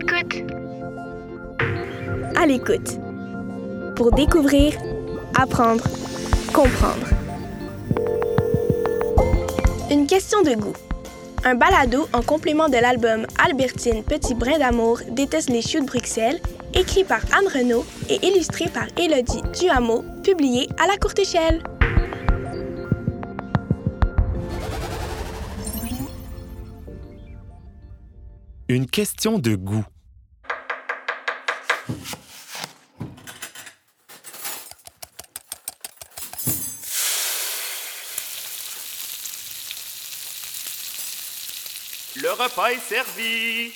l'écoute. À l'écoute. Pour découvrir, apprendre, comprendre. Une question de goût. Un balado en complément de l'album Albertine Petit Brin d'amour déteste les choux de Bruxelles, écrit par Anne Renaud et illustré par Élodie Duhameau, publié à la courte échelle. Une question de goût. Le repas est servi.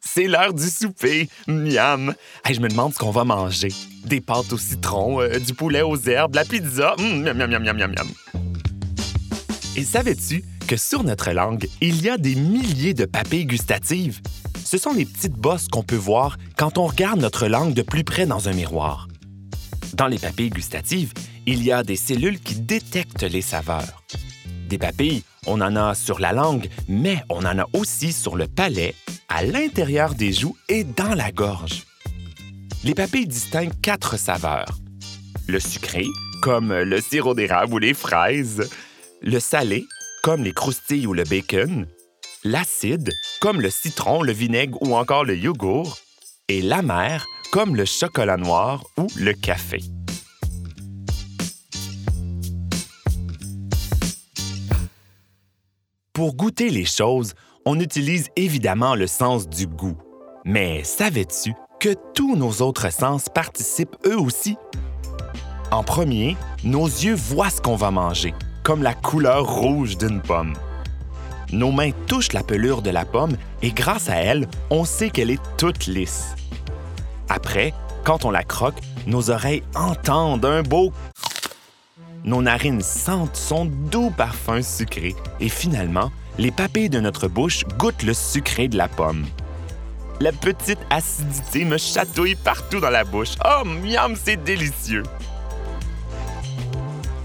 C'est l'heure du souper. Miam. Hey, je me demande ce qu'on va manger. Des pâtes au citron, euh, du poulet aux herbes, la pizza. Miam, miam, miam, miam, miam, miam. Et savais-tu que sur notre langue, il y a des milliers de papilles gustatives? Ce sont les petites bosses qu'on peut voir quand on regarde notre langue de plus près dans un miroir. Dans les papilles gustatives, il y a des cellules qui détectent les saveurs. Des papilles, on en a sur la langue, mais on en a aussi sur le palais, à l'intérieur des joues et dans la gorge. Les papilles distinguent quatre saveurs. Le sucré, comme le sirop d'érable ou les fraises. Le salé, comme les croustilles ou le bacon. L'acide, comme le citron, le vinaigre ou encore le yogourt. Et l'amer, comme le chocolat noir ou le café. Pour goûter les choses, on utilise évidemment le sens du goût. Mais savais-tu que tous nos autres sens participent eux aussi? En premier, nos yeux voient ce qu'on va manger, comme la couleur rouge d'une pomme. Nos mains touchent la pelure de la pomme et grâce à elle, on sait qu'elle est toute lisse. Après, quand on la croque, nos oreilles entendent un beau nos narines sentent son doux parfum sucré et finalement, les papilles de notre bouche goûtent le sucré de la pomme. La petite acidité me chatouille partout dans la bouche. Oh, miam, c'est délicieux!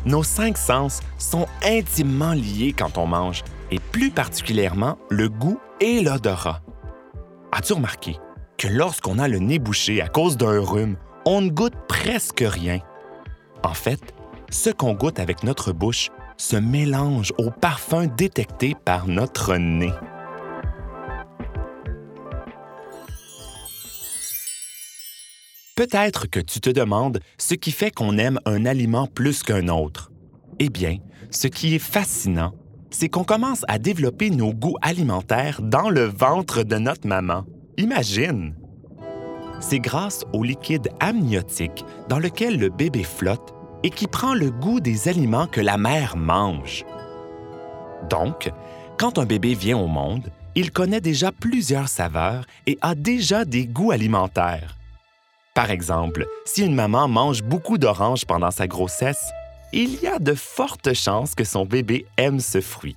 Nos cinq sens sont intimement liés quand on mange, et plus particulièrement le goût et l'odorat. As-tu remarqué que lorsqu'on a le nez bouché à cause d'un rhume, on ne goûte presque rien? En fait, ce qu'on goûte avec notre bouche se mélange au parfum détecté par notre nez. Peut-être que tu te demandes ce qui fait qu'on aime un aliment plus qu'un autre. Eh bien, ce qui est fascinant, c'est qu'on commence à développer nos goûts alimentaires dans le ventre de notre maman. Imagine! C'est grâce au liquide amniotique dans lequel le bébé flotte et qui prend le goût des aliments que la mère mange. Donc, quand un bébé vient au monde, il connaît déjà plusieurs saveurs et a déjà des goûts alimentaires. Par exemple, si une maman mange beaucoup d'oranges pendant sa grossesse, il y a de fortes chances que son bébé aime ce fruit.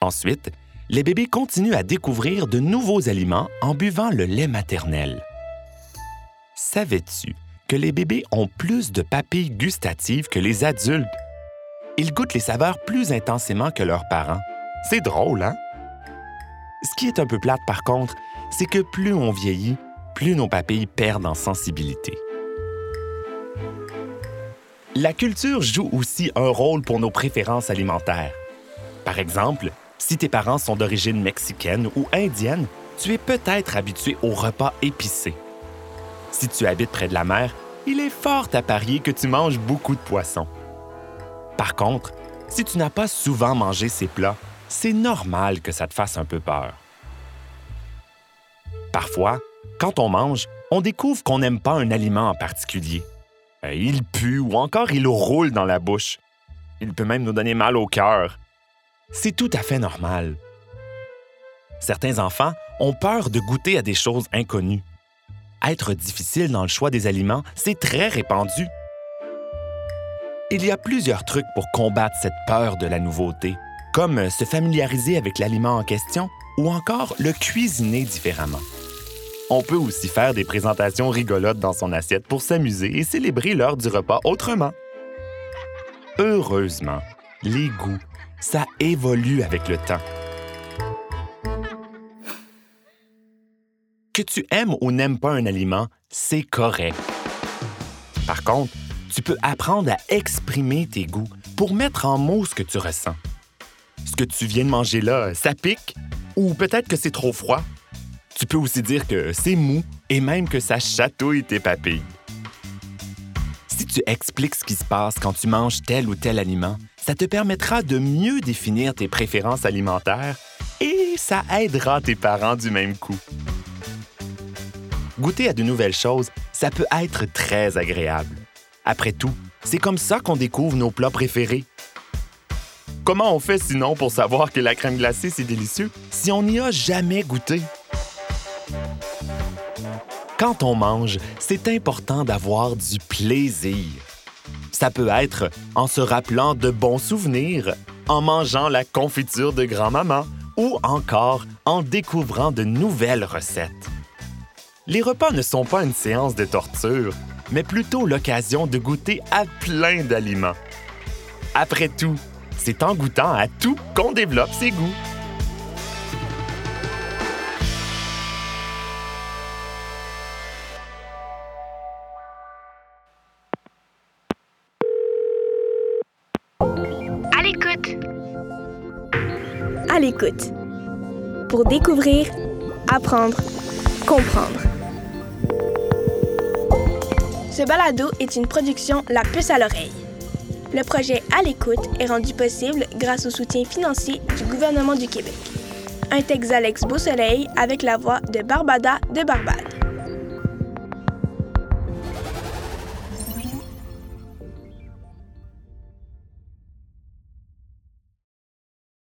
Ensuite, les bébés continuent à découvrir de nouveaux aliments en buvant le lait maternel. Savais-tu que les bébés ont plus de papilles gustatives que les adultes? Ils goûtent les saveurs plus intensément que leurs parents. C'est drôle, hein? Ce qui est un peu plate, par contre, c'est que plus on vieillit, plus nos papilles perdent en sensibilité. La culture joue aussi un rôle pour nos préférences alimentaires. Par exemple, si tes parents sont d'origine mexicaine ou indienne, tu es peut-être habitué aux repas épicés. Si tu habites près de la mer, il est fort à parier que tu manges beaucoup de poissons. Par contre, si tu n'as pas souvent mangé ces plats, c'est normal que ça te fasse un peu peur. Parfois, quand on mange, on découvre qu'on n'aime pas un aliment en particulier. Euh, Il pue ou encore il roule dans la bouche. Il peut même nous donner mal au cœur. C'est tout à fait normal. Certains enfants ont peur de goûter à des choses inconnues. Être difficile dans le choix des aliments, c'est très répandu. Il y a plusieurs trucs pour combattre cette peur de la nouveauté, comme se familiariser avec l'aliment en question ou encore le cuisiner différemment. On peut aussi faire des présentations rigolotes dans son assiette pour s'amuser et célébrer l'heure du repas autrement. Heureusement, les goûts, ça évolue avec le temps. que tu aimes ou n'aimes pas un aliment, c'est correct. Par contre, tu peux apprendre à exprimer tes goûts pour mettre en mots ce que tu ressens. Ce que tu viens de manger là, ça pique ou peut-être que c'est trop froid? Tu peux aussi dire que c'est mou et même que ça chatouille tes papilles. Si tu expliques ce qui se passe quand tu manges tel ou tel aliment, ça te permettra de mieux définir tes préférences alimentaires et ça aidera tes parents du même coup. Goûter à de nouvelles choses, ça peut être très agréable. Après tout, c'est comme ça qu'on découvre nos plats préférés. Comment on fait sinon pour savoir que la crème glacée, c'est délicieux si on n'y a jamais goûté? Quand on mange, c'est important d'avoir du plaisir. Ça peut être en se rappelant de bons souvenirs, en mangeant la confiture de grand-maman ou encore en découvrant de nouvelles recettes. Les repas ne sont pas une séance de torture, mais plutôt l'occasion de goûter à plein d'aliments. Après tout, c'est en goûtant à tout qu'on développe ses goûts. À l'écoute. Pour découvrir, apprendre, comprendre. Ce balado est une production La Puce à l'oreille. Le projet À l'écoute est rendu possible grâce au soutien financier du gouvernement du Québec. Un texte d'Alex Beausoleil avec la voix de Barbada de Barbade.